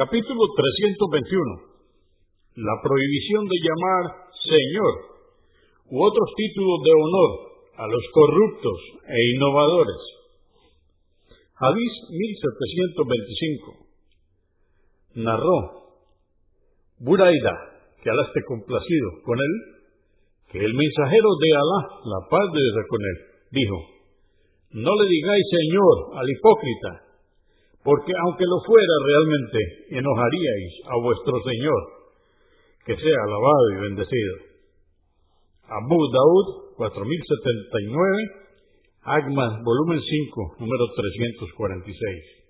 Capítulo 321. La prohibición de llamar Señor u otros títulos de honor a los corruptos e innovadores. Hadís 1725. Narró Buraida, que Alá esté complacido con él, que el mensajero de Alá, la paz de Dios con él, dijo, no le digáis Señor al hipócrita, porque aunque lo fuera realmente, enojaríais a vuestro Señor, que sea alabado y bendecido. Abu Daud, 4079, Agma, volumen 5, número 346.